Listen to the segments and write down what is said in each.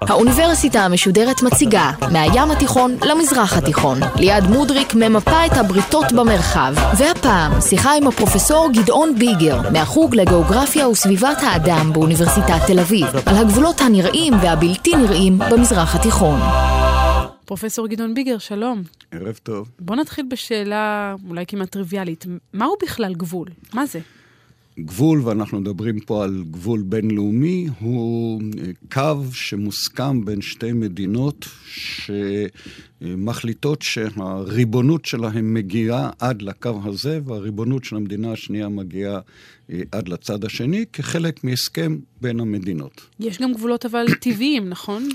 האוניברסיטה המשודרת מציגה מהים התיכון למזרח התיכון. ליעד מודריק ממפה את הבריתות במרחב. והפעם, שיחה עם הפרופסור גדעון ביגר, מהחוג לגיאוגרפיה וסביבת האדם באוניברסיטת תל אביב, על הגבולות הנראים והבלתי נראים במזרח התיכון. פרופסור גדעון ביגר, שלום. ערב טוב. בוא נתחיל בשאלה אולי כמעט טריוויאלית. מהו בכלל גבול? מה זה? גבול, ואנחנו מדברים פה על גבול בינלאומי, הוא אה, קו שמוסכם בין שתי מדינות שמחליטות שהריבונות שלהן מגיעה עד לקו הזה, והריבונות של המדינה השנייה מגיעה אה, עד לצד השני, כחלק מהסכם בין המדינות. יש גם גבולות אבל טבעיים, נכון?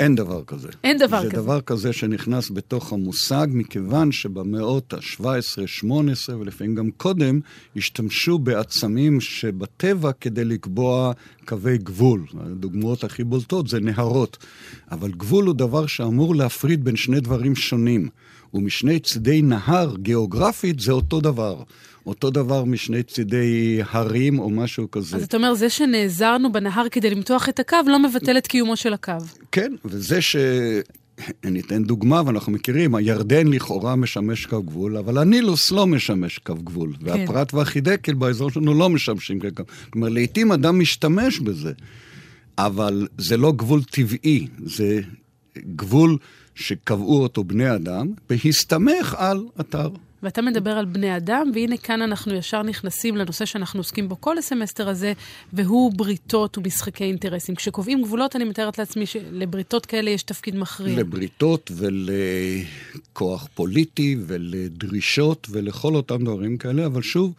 אין דבר כזה. אין דבר זה כזה. זה דבר כזה שנכנס בתוך המושג, מכיוון שבמאות ה-17, 18 ולפעמים גם קודם, השתמשו בעצמים שבטבע כדי לקבוע קווי גבול. הדוגמאות הכי בולטות זה נהרות. אבל גבול הוא דבר שאמור להפריד בין שני דברים שונים. ומשני צידי נהר, גיאוגרפית, זה אותו דבר. אותו דבר משני צידי הרים או משהו כזה. אז אתה אומר, זה שנעזרנו בנהר כדי למתוח את הקו, לא מבטל את קיומו של הקו. כן, וזה ש... אני אתן דוגמה, ואנחנו מכירים, הירדן לכאורה משמש קו גבול, אבל הנילוס לא משמש קו גבול. כן. והפרת והחידקל באזור שלנו לא משמשים כקו. כלומר, לעיתים אדם משתמש בזה, אבל זה לא גבול טבעי, זה גבול שקבעו אותו בני אדם, בהסתמך על אתר. ואתה מדבר על בני אדם, והנה כאן אנחנו ישר נכנסים לנושא שאנחנו עוסקים בו כל הסמסטר הזה, והוא בריתות ומשחקי אינטרסים. כשקובעים גבולות, אני מתארת לעצמי שלבריתות כאלה יש תפקיד מכריע. לבריתות ולכוח פוליטי ולדרישות ולכל אותם דברים כאלה, אבל שוב,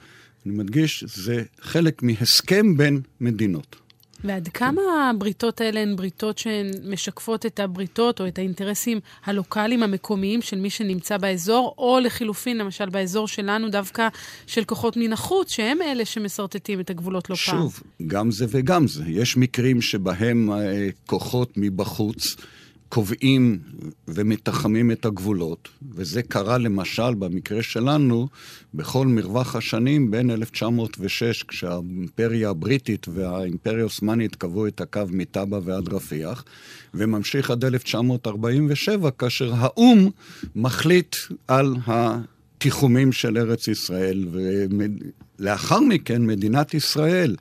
אני מדגיש, זה חלק מהסכם בין מדינות. ועד כמה הבריתות האלה הן בריתות שהן משקפות את הבריתות או את האינטרסים הלוקאליים המקומיים של מי שנמצא באזור, או לחילופין, למשל באזור שלנו, דווקא של כוחות מן החוץ, שהם אלה שמשרטטים את הגבולות לא שוב, פעם. שוב, גם זה וגם זה. יש מקרים שבהם אה, כוחות מבחוץ קובעים ומתחמים את הגבולות, וזה קרה למשל במקרה שלנו בכל מרווח השנים בין 1906, כשהאימפריה הבריטית והאימפריה העות'מאנית קבעו את הקו מטאבה ועד רפיח, וממשיך עד 1947, כאשר האו"ם מחליט על התיחומים של ארץ ישראל, ולאחר מכן מדינת ישראל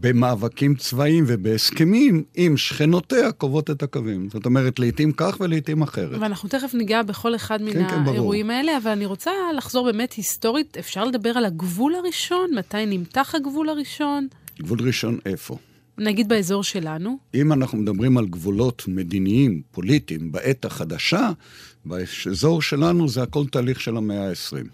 במאבקים צבאיים ובהסכמים עם שכנותיה קובעות את הקווים. זאת אומרת, לעיתים כך ולעיתים אחרת. ואנחנו תכף ניגע בכל אחד מן כן, האירועים כן, האלה, אבל אני רוצה לחזור באמת היסטורית. אפשר לדבר על הגבול הראשון? מתי נמתח הגבול הראשון? גבול ראשון איפה? נגיד באזור שלנו. אם אנחנו מדברים על גבולות מדיניים, פוליטיים, בעת החדשה, באזור שלנו זה הכל תהליך של המאה ה-20.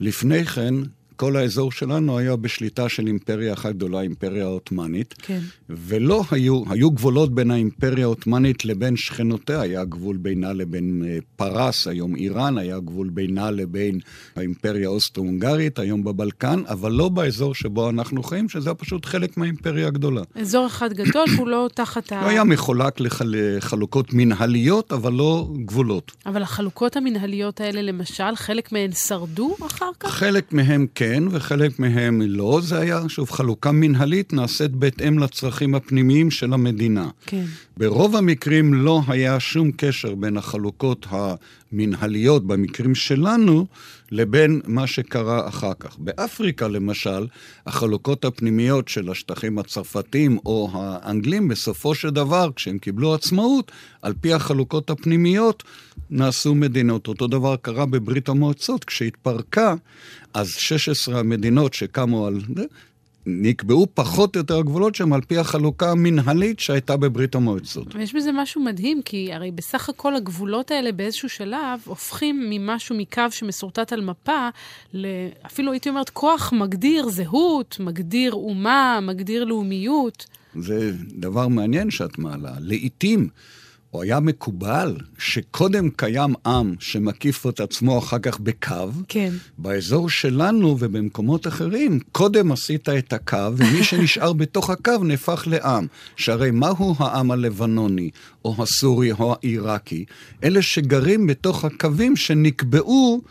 לפני כן, כל האזור שלנו היה בשליטה של אימפריה אחת גדולה, האימפריה העות'מאנית. כן. ולא היו, היו גבולות בין האימפריה העות'מאנית לבין שכנותיה. היה גבול בינה לבין פרס, היום איראן, היה גבול בינה לבין האימפריה האוסטרו-הונגרית, היום בבלקן, אבל לא באזור שבו אנחנו חיים, שזה פשוט חלק מהאימפריה הגדולה. אזור אחד גדול, הוא לא תחת ה... הוא היה מחולק לחלוקות מנהליות, אבל לא גבולות. אבל החלוקות המנהליות האלה, למשל, חלק מהן שרדו אחר כך? חלק מהם כן, וחלק מהם לא. זה היה, שוב, חלוקה מנהלית נעשית בהתאם לצרכים הפנימיים של המדינה. כן. ברוב המקרים לא היה שום קשר בין החלוקות המנהליות, במקרים שלנו, לבין מה שקרה אחר כך. באפריקה, למשל, החלוקות הפנימיות של השטחים הצרפתיים או האנגלים, בסופו של דבר, כשהם קיבלו עצמאות, על פי החלוקות הפנימיות, נעשו מדינות. אותו דבר קרה בברית המועצות, כשהתפרקה, אז 16 המדינות שקמו על... נקבעו פחות או יותר הגבולות שם על פי החלוקה המנהלית שהייתה בברית המועצות. ויש בזה משהו מדהים, כי הרי בסך הכל הגבולות האלה באיזשהו שלב הופכים ממשהו, מקו שמסורטט על מפה, אפילו הייתי אומרת כוח מגדיר זהות, מגדיר אומה, מגדיר לאומיות. זה דבר מעניין שאת מעלה. לעתים או היה מקובל שקודם קיים עם שמקיף את עצמו אחר כך בקו, כן. באזור שלנו ובמקומות אחרים, קודם עשית את הקו, ומי שנשאר בתוך הקו נהפך לעם. שהרי מהו העם הלבנוני, או הסורי, או העיראקי? אלה שגרים בתוך הקווים שנקבעו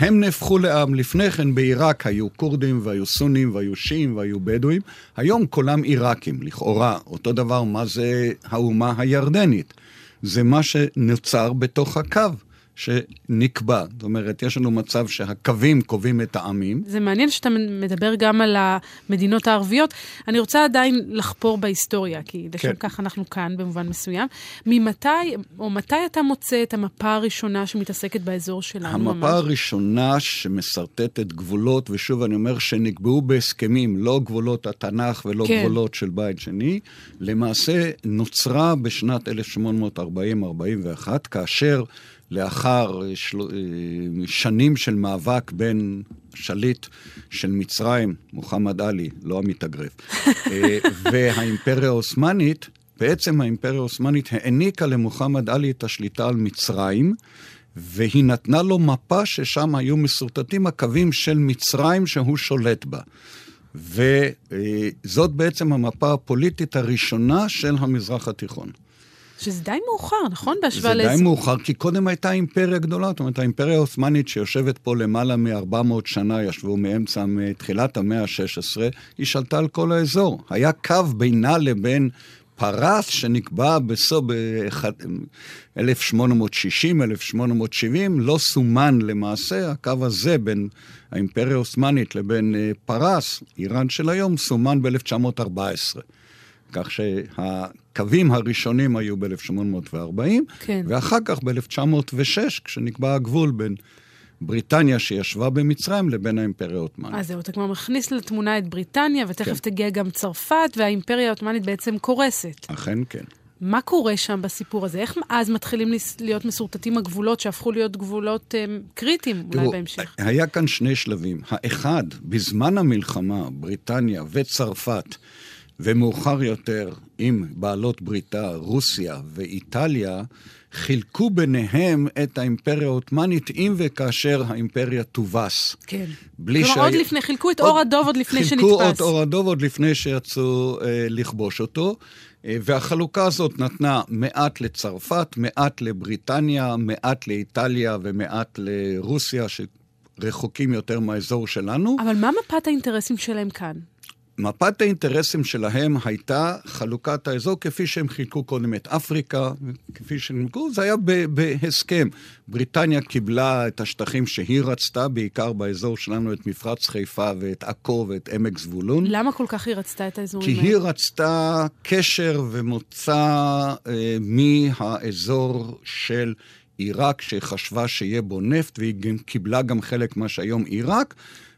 הם נהפכו לעם. לפני כן בעיראק היו כורדים והיו סונים והיו שיעים והיו בדואים. היום כולם עיראקים, לכאורה. אותו דבר, מה זה האומה הירדנית? זה מה שנוצר בתוך הקו. שנקבע. זאת אומרת, יש לנו מצב שהקווים קובעים את העמים. זה מעניין שאתה מדבר גם על המדינות הערביות. אני רוצה עדיין לחפור בהיסטוריה, כי לשם כן. כך אנחנו כאן במובן מסוים. ממתי, או מתי אתה מוצא את המפה הראשונה שמתעסקת באזור שלנו המפה ממש? הראשונה שמשרטטת גבולות, ושוב אני אומר שנקבעו בהסכמים, לא גבולות התנ"ך ולא כן. גבולות של בית שני, למעשה נוצרה בשנת 1840-41, כאשר לאחר אה, של... אה, שנים של מאבק בין שליט של מצרים, מוחמד עלי, לא המתאגרף, אה, והאימפריה העות'מאנית, בעצם האימפריה העות'מאנית העניקה למוחמד עלי את השליטה על מצרים, והיא נתנה לו מפה ששם היו מסורטטים הקווים של מצרים שהוא שולט בה. וזאת בעצם המפה הפוליטית הראשונה של המזרח התיכון. שזה די מאוחר, נכון? בהשוואה לזה. זה די מאוחר, כי קודם הייתה אימפריה גדולה. זאת אומרת, האימפריה העות'מאנית שיושבת פה למעלה מ-400 שנה, ישבו מאמצע, מתחילת המאה ה-16, היא שלטה על כל האזור. היה קו בינה לבין פרס שנקבע בסוף ב-1860, 1870, לא סומן למעשה, הקו הזה בין האימפריה העות'מאנית לבין אה, פרס, איראן של היום, סומן ב-1914. כך שהקווים הראשונים היו ב-1840, כן. ואחר כך ב-1906, כשנקבע הגבול בין בריטניה שישבה במצרים לבין האימפריה העות'מאנית. אז זהו, אתה כבר מכניס לתמונה את בריטניה, ותכף כן. תגיע גם צרפת, והאימפריה העות'מאנית בעצם קורסת. אכן כן. מה קורה שם בסיפור הזה? איך אז מתחילים להיות מסורטטים הגבולות שהפכו להיות גבולות הם, אמ, קריטיים אולי תראו, בהמשך? היה כאן שני שלבים. האחד, בזמן המלחמה, בריטניה וצרפת ומאוחר יותר עם בעלות בריתה, רוסיה ואיטליה, חילקו ביניהם את האימפריה העות'מאנית אם וכאשר האימפריה תובס. כן. בלי כלומר, שה... עוד לפני, חילקו את עוד, אור הדוב עוד לפני חילקו שנתפס. חילקו את אור הדוב עוד לפני שיצאו אה, לכבוש אותו. אה, והחלוקה הזאת נתנה מעט לצרפת, מעט לבריטניה, מעט לאיטליה ומעט לרוסיה, שרחוקים יותר מהאזור שלנו. אבל מה מפת האינטרסים שלהם כאן? מפת האינטרסים שלהם הייתה חלוקת האזור כפי שהם חילקו קודם את אפריקה, כפי שהם חילקו, זה היה בהסכם. בריטניה קיבלה את השטחים שהיא רצתה, בעיקר באזור שלנו, את מפרץ חיפה ואת עכו ואת עמק זבולון. למה כל כך היא רצתה את האזורים האלה? כי היא רצתה קשר ומוצא אה, מהאזור של... עיראק, שחשבה שיהיה בו נפט, והיא קיבלה גם חלק מה שהיום עיראק,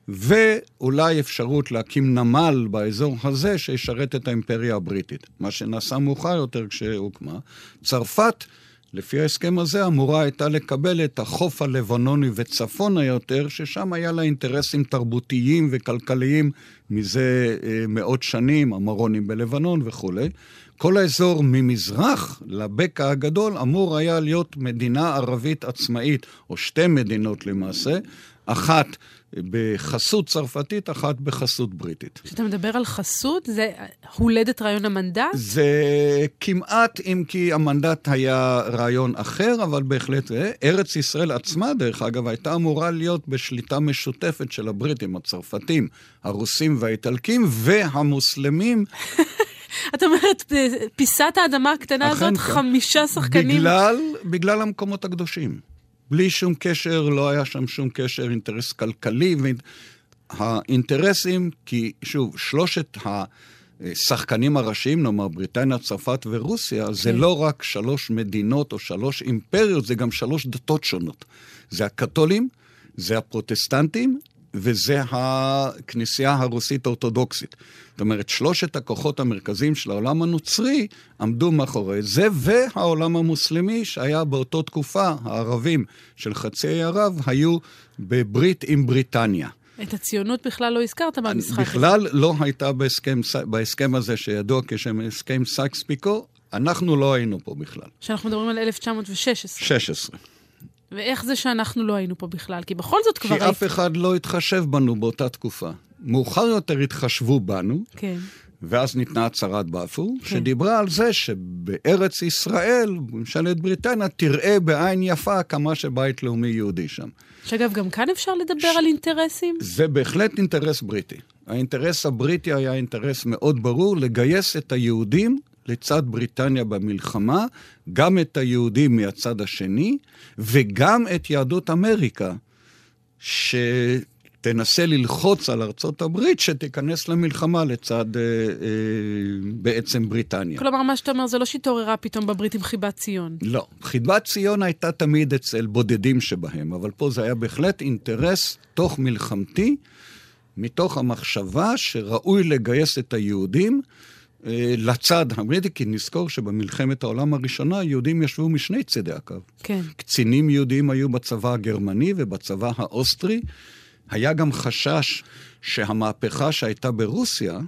ואולי אפשרות להקים נמל באזור הזה שישרת את האימפריה הבריטית. מה שנעשה מאוחר יותר כשהוקמה. צרפת, לפי ההסכם הזה, אמורה הייתה לקבל את החוף הלבנוני וצפונה יותר, ששם היה לה אינטרסים תרבותיים וכלכליים מזה אה, מאות שנים, המרונים בלבנון וכולי. כל האזור ממזרח לבקע הגדול אמור היה להיות מדינה ערבית עצמאית, או שתי מדינות למעשה, אחת בחסות צרפתית, אחת בחסות בריטית. כשאתה מדבר על חסות, זה הולדת רעיון המנדט? זה כמעט, אם כי המנדט היה רעיון אחר, אבל בהחלט, ארץ ישראל עצמה, דרך אגב, הייתה אמורה להיות בשליטה משותפת של הבריטים, הצרפתים, הרוסים והאיטלקים והמוסלמים. את אומרת, פיסת האדמה הקטנה הזאת, כן. חמישה שחקנים. בגלל, בגלל המקומות הקדושים. בלי שום קשר, לא היה שם שום קשר, אינטרס כלכלי. האינטרסים, כי שוב, שלושת השחקנים הראשיים, נאמר בריטניה, צרפת ורוסיה, כן. זה לא רק שלוש מדינות או שלוש אימפריות, זה גם שלוש דתות שונות. זה הקתולים, זה הפרוטסטנטים וזה הכנסייה הרוסית-אורתודוקסית. זאת אומרת, שלושת הכוחות המרכזיים של העולם הנוצרי עמדו מאחורי זה, והעולם המוסלמי, שהיה באותה תקופה, הערבים של חצי האי ערב, היו בברית עם בריטניה. את הציונות בכלל לא הזכרת במשחק הזה. בכלל לא הייתה בהסכם, בהסכם הזה, שידוע כשם הסכם סייקס-פיקו, אנחנו לא היינו פה בכלל. שאנחנו מדברים על 1916. 16. ואיך זה שאנחנו לא היינו פה בכלל? כי בכל זאת כבר כי אף אחד לא התחשב בנו באותה תקופה. מאוחר יותר התחשבו בנו, כן. ואז ניתנה הצהרת בלפור, כן. שדיברה על זה שבארץ ישראל, ממשלת בריטניה, תראה בעין יפה כמה שבית לאומי יהודי שם. שאגב, גם כאן אפשר לדבר ש... על אינטרסים? זה בהחלט אינטרס בריטי. האינטרס הבריטי היה אינטרס מאוד ברור לגייס את היהודים לצד בריטניה במלחמה, גם את היהודים מהצד השני, וגם את יהדות אמריקה, שתנסה ללחוץ על ארצות הברית שתיכנס למלחמה לצד אה, אה, בעצם בריטניה. כלומר, מה שאתה אומר זה לא שהתעוררה פתאום בברית חיבת ציון. לא. חיבת ציון הייתה תמיד אצל בודדים שבהם, אבל פה זה היה בהחלט אינטרס תוך מלחמתי, מתוך המחשבה שראוי לגייס את היהודים. אה, לצד הבריטי, כי נזכור שבמלחמת העולם הראשונה יהודים ישבו משני צידי הקו. כן. קצינים יהודים היו בצבא הגרמני ובצבא האוסטרי. היה גם חשש שהמהפכה שהייתה ברוסיה,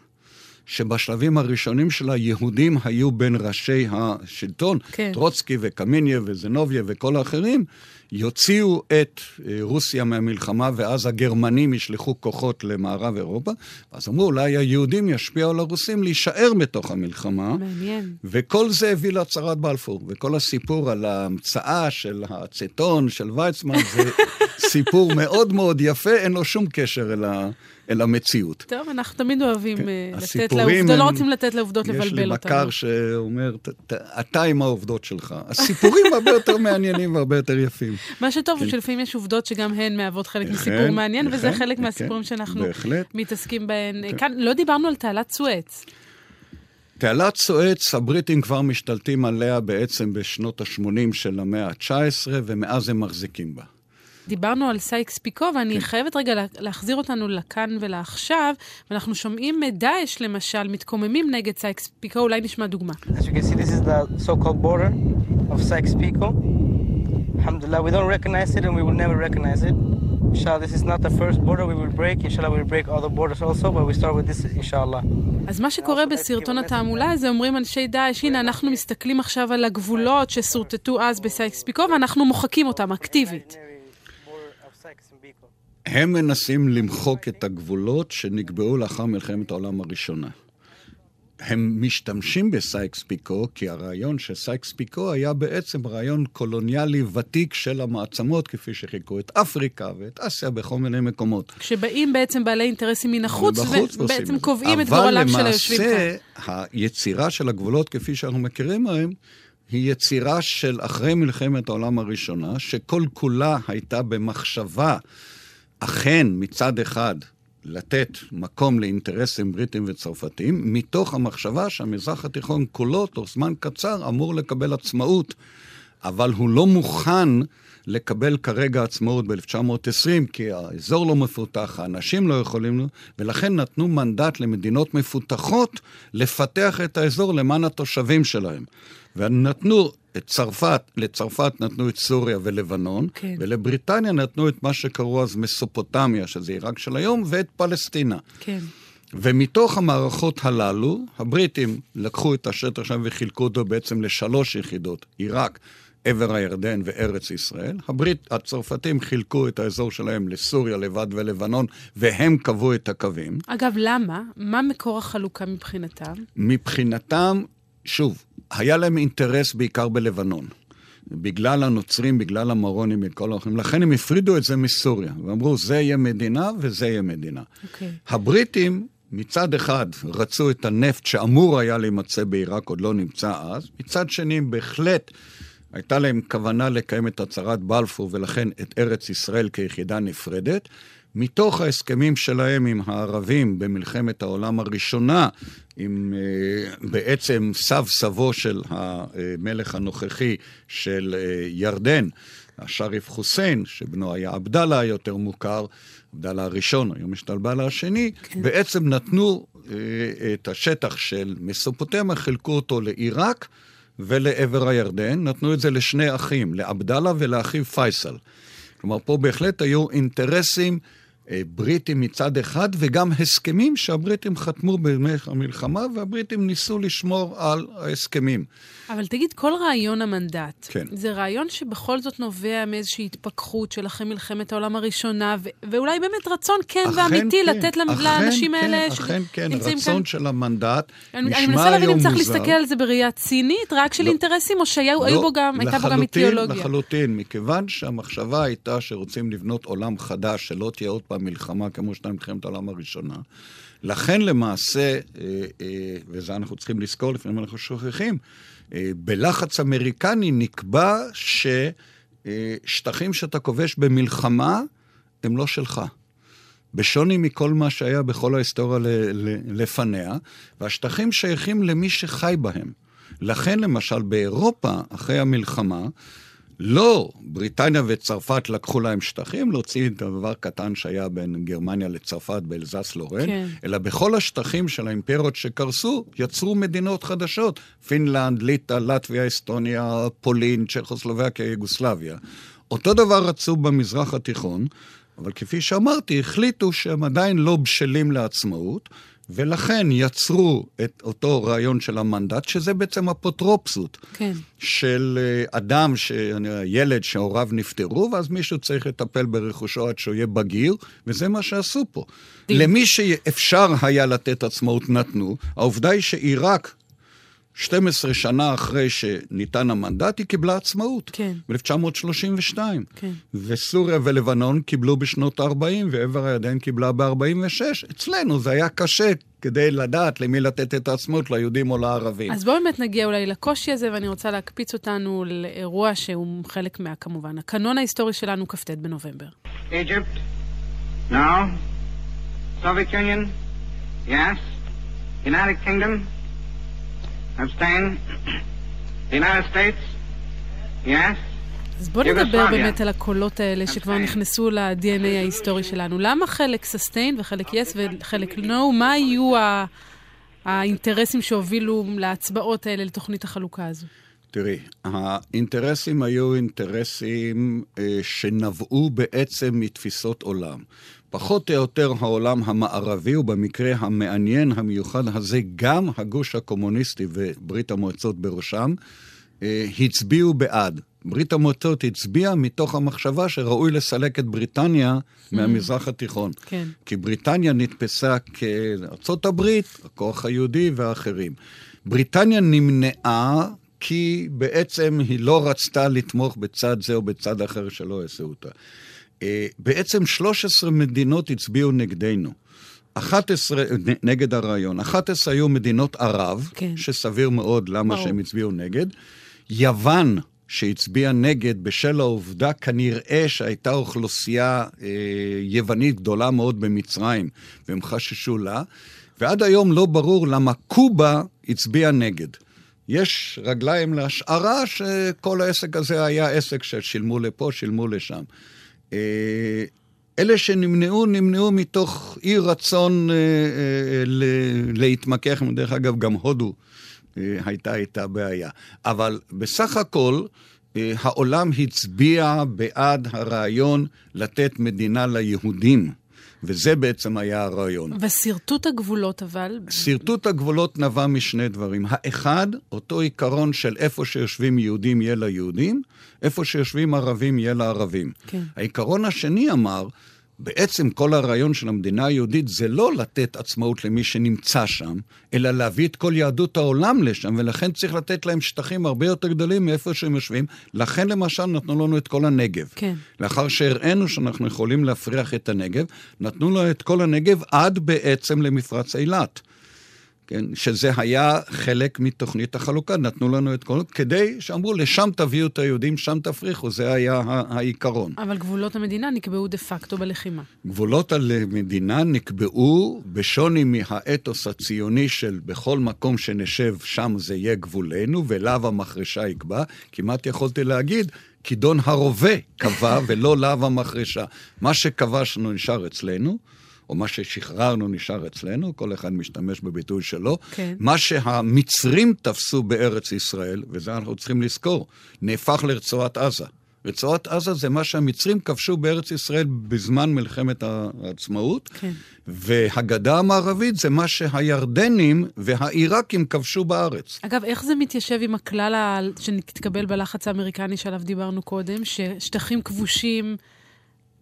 שבשלבים הראשונים שלה יהודים היו בין ראשי השלטון, כן. טרוצקי וקמנייב וזינובייב וכל האחרים, יוציאו את אה, רוסיה מהמלחמה, ואז הגרמנים ישלחו כוחות למערב אירופה. אז אמרו, אולי היהודים ישפיעו על הרוסים להישאר בתוך המלחמה. מעניין. וכל זה הביא להצהרת בלפור. וכל הסיפור על ההמצאה של האצטון, של ויצמן, זה סיפור מאוד מאוד יפה, אין לו שום קשר אל ה... אל המציאות. טוב, אנחנו תמיד אוהבים כן. אה, לתת לעובדות, לא רוצים לתת לעובדות לבלבל אותנו. יש לי מכר שאומר, אתה עם העובדות שלך. הסיפורים הרבה יותר מעניינים והרבה יותר יפים. מה שטוב כן. שלפעמים יש עובדות שגם הן מהוות חלק מסיפור מעניין, וזה חלק מהסיפורים שאנחנו מתעסקים בהן. כאן לא דיברנו על תעלת סואץ. תעלת סואץ, הבריטים כבר משתלטים עליה בעצם בשנות ה-80 של המאה ה-19, ומאז הם מחזיקים בה. דיברנו על סייקס פיקו, ואני כן. חייבת רגע להחזיר אותנו לכאן ולעכשיו, ואנחנו שומעים דאעש למשל, מתקוממים נגד סייקס פיקו, אולי נשמע דוגמה. As you can see, this is the so-called border of Sykes-Picot. Alhamdulillah, we don't recognize it and we will never recognize it. Inshallah, this is not the first border we will break. Inshallah, we will break other borders also, but we start with this, inshallah. אז מה שקורה בסרטון התעמולה הזה, אומרים אנשי דאעש, הנה, אנחנו מסתכלים עכשיו על הגבולות ששורטטו אז בסייקס פיקו, ואנחנו מוחקים אותם אקטיבית. הם מנסים למחוק את הגבולות שנקבעו לאחר מלחמת העולם הראשונה. הם משתמשים בסייקס פיקו, כי הרעיון של סייקס פיקו היה בעצם רעיון קולוניאלי ותיק של המעצמות, כפי שחילקו את אפריקה ואת אסיה בכל מיני מקומות. כשבאים בעצם בעלי אינטרסים מן החוץ, ובעצם קובעים את גורלם של היושבים כאן. אבל למעשה, היצירה של הגבולות, כפי שאנחנו מכירים היום, היא יצירה של אחרי מלחמת העולם הראשונה, שכל כולה הייתה במחשבה, אכן, מצד אחד, לתת מקום לאינטרסים בריטים וצרפתים, מתוך המחשבה שהמזרח התיכון כולו, תוך זמן קצר, אמור לקבל עצמאות, אבל הוא לא מוכן לקבל כרגע עצמאות ב-1920, כי האזור לא מפותח, האנשים לא יכולים, ולכן נתנו מנדט למדינות מפותחות לפתח את האזור למען התושבים שלהם. ונתנו את צרפת, לצרפת נתנו את סוריה ולבנון, כן. ולבריטניה נתנו את מה שקראו אז מסופוטמיה, שזה עיראק של היום, ואת פלסטינה. כן. ומתוך המערכות הללו, הבריטים לקחו את השטח שם וחילקו אותו בעצם לשלוש יחידות, עיראק, עבר הירדן וארץ ישראל. הברית, הצרפתים חילקו את האזור שלהם לסוריה לבד ולבנון, והם קבעו את הקווים. אגב, למה? מה מקור החלוקה מבחינתם? מבחינתם, שוב, היה להם אינטרס בעיקר בלבנון. בגלל הנוצרים, בגלל המרונים, מכל האחרים. לכן הם הפרידו את זה מסוריה, ואמרו, זה יהיה מדינה וזה יהיה מדינה. Okay. אוקיי. הבריטים, מצד אחד, רצו את הנפט שאמור היה להימצא בעיראק, עוד לא נמצא אז. מצד שני, בהחלט הייתה להם כוונה לקיים את הצהרת בלפור, ולכן את ארץ ישראל כיחידה נפרדת. מתוך ההסכמים שלהם עם הערבים במלחמת העולם הראשונה, עם uh, בעצם סב סבו של המלך הנוכחי של uh, ירדן, השריף חוסיין, שבנו היה עבדאללה היותר מוכר, עבדאללה הראשון, היום יש את עבדאללה השני, כן. בעצם נתנו uh, את השטח של מסופוטמיה, חילקו אותו לעיראק ולעבר הירדן, נתנו את זה לשני אחים, לעבדאללה ולאחיו פייסל. כלומר, פה בהחלט היו אינטרסים בריטים מצד אחד, וגם הסכמים שהבריטים חתמו בימי המלחמה, והבריטים ניסו לשמור על ההסכמים. אבל תגיד, כל רעיון המנדט, כן. זה רעיון שבכל זאת נובע מאיזושהי התפכחות של אחרי מלחמת העולם הראשונה, ו- ואולי באמת רצון כן אכן ואמיתי כן, לתת למ- אכן לאנשים כן, האלה אכן כן, שנמצאים רצון כאן. של המנדט אני, נשמע אני מנסה להבין אם היום צריך מוזר. להסתכל על זה בראייה צינית, רק של לא. אינטרסים, או שהייתה לא, בו גם, הייתה בו גם אידיאולוגיה. לחלוטין, מכיוון שהמחשבה הייתה שרוצים לבנות עולם חדש, שלא תהיה עוד פעם מלחמה כמו שהייתה מלחמת העולם הראשונה. לכן למעשה, אה, אה, וזה אנחנו צריכים לזכור לפעמים אנחנו שוכחים, אה, בלחץ אמריקני נקבע ששטחים שאתה כובש במלחמה הם לא שלך. בשוני מכל מה שהיה בכל ההיסטוריה לפניה, והשטחים שייכים למי שחי בהם. לכן, למשל, באירופה, אחרי המלחמה, לא בריטניה וצרפת לקחו להם שטחים, להוציא את הדבר קטן שהיה בין גרמניה לצרפת באלזס לורן, כן. אלא בכל השטחים של האימפריות שקרסו, יצרו מדינות חדשות. פינלנד, ליטא, לטביה, אסטוניה, פולין, צ'כוסלובקיה, יוגוסלביה. אותו דבר רצו במזרח התיכון, אבל כפי שאמרתי, החליטו שהם עדיין לא בשלים לעצמאות, ולכן יצרו את אותו רעיון של המנדט, שזה בעצם אפוטרופסות. כן. של אה, אדם, ש... ילד שהוריו נפטרו, ואז מישהו צריך לטפל ברכושו עד שהוא יהיה בגיר, וזה מה שעשו פה. דין. למי שאפשר היה לתת עצמאות נתנו, העובדה היא שעיראק, 12 שנה אחרי שניתן המנדט, היא קיבלה עצמאות. כן. ב-1932. כן. וסוריה ולבנון קיבלו בשנות ה-40, ועבר הירדן קיבלה ב-46. אצלנו זה היה קשה כדי לדעת למי לתת את העצמאות, ליהודים או לערבים. אז בואו באמת נגיע אולי לקושי הזה, ואני רוצה להקפיץ אותנו לאירוע שהוא חלק מה, כמובן, הקנון ההיסטורי שלנו, כ"ט בנובמבר. Egypt? No. Soviet Union? Yes. United Kingdom? Abstain. the United States? Yes. אז בואו נדבר. באמת על הקולות האלה שכבר. נכנסו ל-DNA ההיסטורי שלנו. למה חלק ססטיין וחלק yes וחלק no? מה היו ה- האינטרסים שהובילו להצבעות האלה לתוכנית החלוקה הזו? תראי, האינטרסים היו אינטרסים אה, שנבעו בעצם מתפיסות עולם. פחות או יותר העולם המערבי, ובמקרה המעניין המיוחד הזה, גם הגוש הקומוניסטי וברית המועצות בראשם, אה, הצביעו בעד. ברית המועצות הצביעה מתוך המחשבה שראוי לסלק את בריטניה מהמזרח התיכון. כן. כי בריטניה נתפסה כארצות הברית, הכוח היהודי ואחרים. בריטניה נמנעה כי בעצם היא לא רצתה לתמוך בצד זה או בצד אחר שלא יעשו אותה. אה, בעצם 13 מדינות הצביעו נגדנו. 11, נ- נגד הרעיון. 11 היו מדינות ערב, כן. שסביר מאוד למה ברור. שהם הצביעו נגד. יוון, שהצביעה נגד בשל העובדה כנראה שהייתה אוכלוסייה אה, יוונית גדולה מאוד במצרים, והם חששו לה, ועד היום לא ברור למה קובה הצביעה נגד. יש רגליים להשערה שכל העסק הזה היה עסק ששילמו לפה, שילמו לשם. אה, אלה שנמנעו, נמנעו מתוך אי רצון אה, אה, להתמקח, דרך אגב, גם הודו הייתה איתה בעיה. אבל בסך הכל, העולם הצביע בעד הרעיון לתת מדינה ליהודים, וזה בעצם היה הרעיון. ושרטוט הגבולות אבל, שרטוט הגבולות נבע משני דברים. האחד, אותו עיקרון של איפה שיושבים יהודים יהיה ליהודים, איפה שיושבים ערבים יהיה לערבים. כן. העיקרון השני אמר, בעצם כל הרעיון של המדינה היהודית זה לא לתת עצמאות למי שנמצא שם, אלא להביא את כל יהדות העולם לשם, ולכן צריך לתת להם שטחים הרבה יותר גדולים מאיפה שהם יושבים. לכן למשל נתנו לנו את כל הנגב. כן. לאחר שהראינו שאנחנו יכולים להפריח את הנגב, נתנו לו את כל הנגב עד בעצם למפרץ אילת. כן, שזה היה חלק מתוכנית החלוקה, נתנו לנו את כל... כדי שאמרו, לשם תביאו את היהודים, שם תפריחו, זה היה העיקרון. אבל גבולות המדינה נקבעו דה פקטו בלחימה. גבולות המדינה נקבעו בשוני מהאתוס הציוני של בכל מקום שנשב, שם זה יהיה גבולנו, ולאו המחרשה יקבע. כמעט יכולתי להגיד, כידון הרובה קבע ולא לאו המחרשה. מה שכבשנו נשאר אצלנו. או מה ששחררנו נשאר אצלנו, כל אחד משתמש בביטוי שלו. כן. מה שהמצרים תפסו בארץ ישראל, וזה אנחנו צריכים לזכור, נהפך לרצועת עזה. רצועת עזה זה מה שהמצרים כבשו בארץ ישראל בזמן מלחמת העצמאות, כן. והגדה המערבית זה מה שהירדנים והעיראקים כבשו בארץ. אגב, איך זה מתיישב עם הכלל ה- שנתקבל בלחץ האמריקני שעליו דיברנו קודם, ששטחים כבושים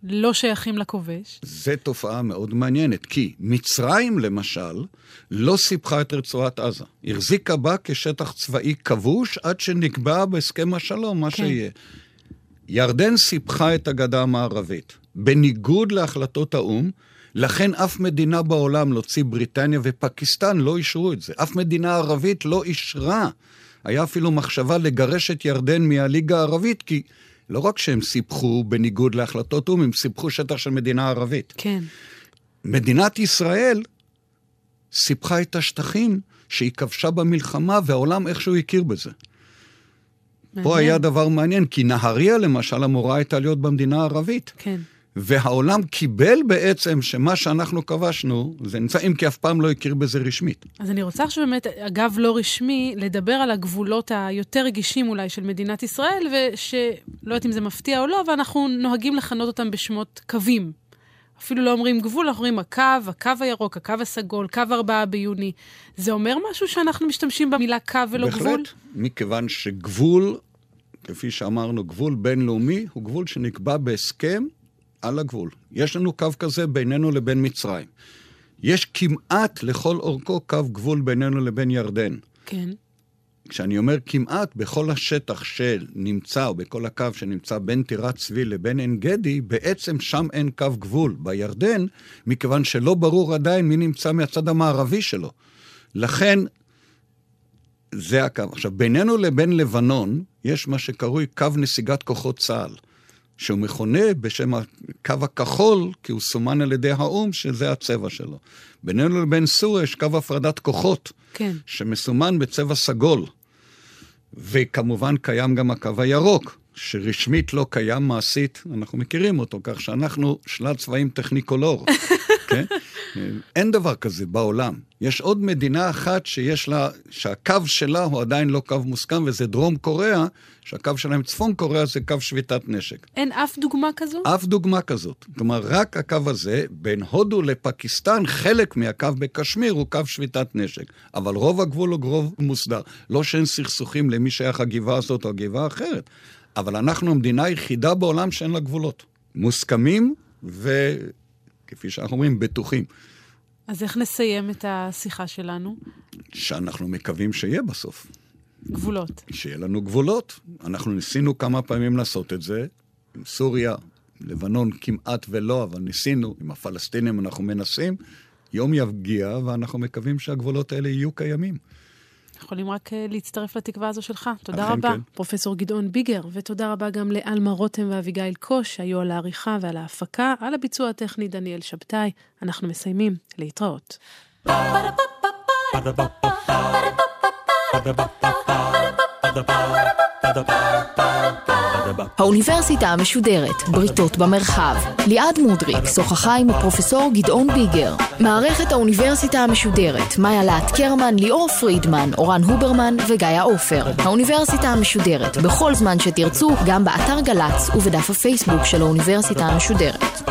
לא שייכים לכובש? זו תופעה מאוד מעניינת, כי מצרים, למשל, לא סיפחה את רצועת עזה. החזיקה בה כשטח צבאי כבוש עד שנקבע בהסכם השלום, מה כן. שיהיה. ירדן סיפחה את הגדה המערבית, בניגוד להחלטות האו"ם, לכן אף מדינה בעולם, להוציא בריטניה ופקיסטן, לא אישרו את זה. אף מדינה ערבית לא אישרה. היה אפילו מחשבה לגרש את ירדן מהליגה הערבית, כי לא רק שהם סיפחו בניגוד להחלטות או"ם, הם סיפחו שטח של מדינה ערבית. כן. מדינת ישראל סיפחה את השטחים שהיא כבשה במלחמה, והעולם איכשהו הכיר בזה. פה מעניין. היה דבר מעניין, כי נהריה למשל אמורה הייתה להיות במדינה הערבית. כן. והעולם קיבל בעצם שמה שאנחנו כבשנו, זה נמצא, אם כי אף פעם לא הכיר בזה רשמית. אז אני רוצה עכשיו באמת, אגב לא רשמי, לדבר על הגבולות היותר רגישים אולי של מדינת ישראל, ושלא יודעת אם זה מפתיע או לא, ואנחנו נוהגים לכנות אותם בשמות קווים. אפילו לא אומרים גבול, אנחנו אומרים הקו, הקו הירוק, הקו הסגול, קו ארבעה ביוני. זה אומר משהו שאנחנו משתמשים במילה קו ולא בהחלט, גבול? מכיוון שגבול, כפי שאמרנו, גבול בינלאומי, הוא גבול שנקבע בהסכם על הגבול. יש לנו קו כזה בינינו לבין מצרים. יש כמעט לכל אורכו קו גבול בינינו לבין ירדן. כן. כשאני אומר כמעט, בכל השטח שנמצא, או בכל הקו שנמצא בין טירת צבי לבין עין גדי, בעצם שם אין קו גבול בירדן, מכיוון שלא ברור עדיין מי נמצא מהצד המערבי שלו. לכן, זה הקו. עכשיו, בינינו לבין לבנון, יש מה שקרוי קו נסיגת כוחות צה"ל, שהוא מכונה בשם הקו הכחול, כי הוא סומן על ידי האו"ם, שזה הצבע שלו. בינינו לבין סוריה יש קו הפרדת כוחות. כן. שמסומן בצבע סגול. וכמובן קיים גם הקו הירוק, שרשמית לא קיים מעשית, אנחנו מכירים אותו, כך שאנחנו שלל צבעים טכניקולור. כן? אין דבר כזה בעולם. יש עוד מדינה אחת שיש לה, שהקו שלה הוא עדיין לא קו מוסכם, וזה דרום קוריאה, שהקו שלהם צפון קוריאה זה קו שביתת נשק. אין אף דוגמה כזו? אף דוגמה כזאת. כלומר, רק הקו הזה, בין הודו לפקיסטן, חלק מהקו בקשמיר הוא קו שביתת נשק. אבל רוב הגבול הוא רוב מוסדר. לא שאין סכסוכים למי שייך הגבעה הזאת או הגבעה האחרת, אבל אנחנו המדינה היחידה בעולם שאין לה גבולות. מוסכמים וכפי שאנחנו אומרים, בטוחים. אז איך נסיים את השיחה שלנו? שאנחנו מקווים שיהיה בסוף. גבולות. שיהיה לנו גבולות. אנחנו ניסינו כמה פעמים לעשות את זה, עם סוריה, לבנון כמעט ולא, אבל ניסינו, עם הפלסטינים אנחנו מנסים. יום יגיע, ואנחנו מקווים שהגבולות האלה יהיו קיימים. יכולים רק אה, להצטרף לתקווה הזו שלך. תודה רבה, כן. פרופסור גדעון ביגר, ותודה רבה גם לאלמה רותם ואביגיל קוש, שהיו על העריכה ועל ההפקה, על הביצוע הטכני דניאל שבתאי. אנחנו מסיימים. להתראות. האוניברסיטה המשודרת, בריתות במרחב. ליעד מודריק שוחחה עם הפרופסור גדעון ביגר. מערכת האוניברסיטה המשודרת, מאיה להט קרמן, ליאור פרידמן, אורן הוברמן וגיא עופר. האוניברסיטה המשודרת, בכל זמן שתרצו, גם באתר גל"צ ובדף הפייסבוק של האוניברסיטה המשודרת.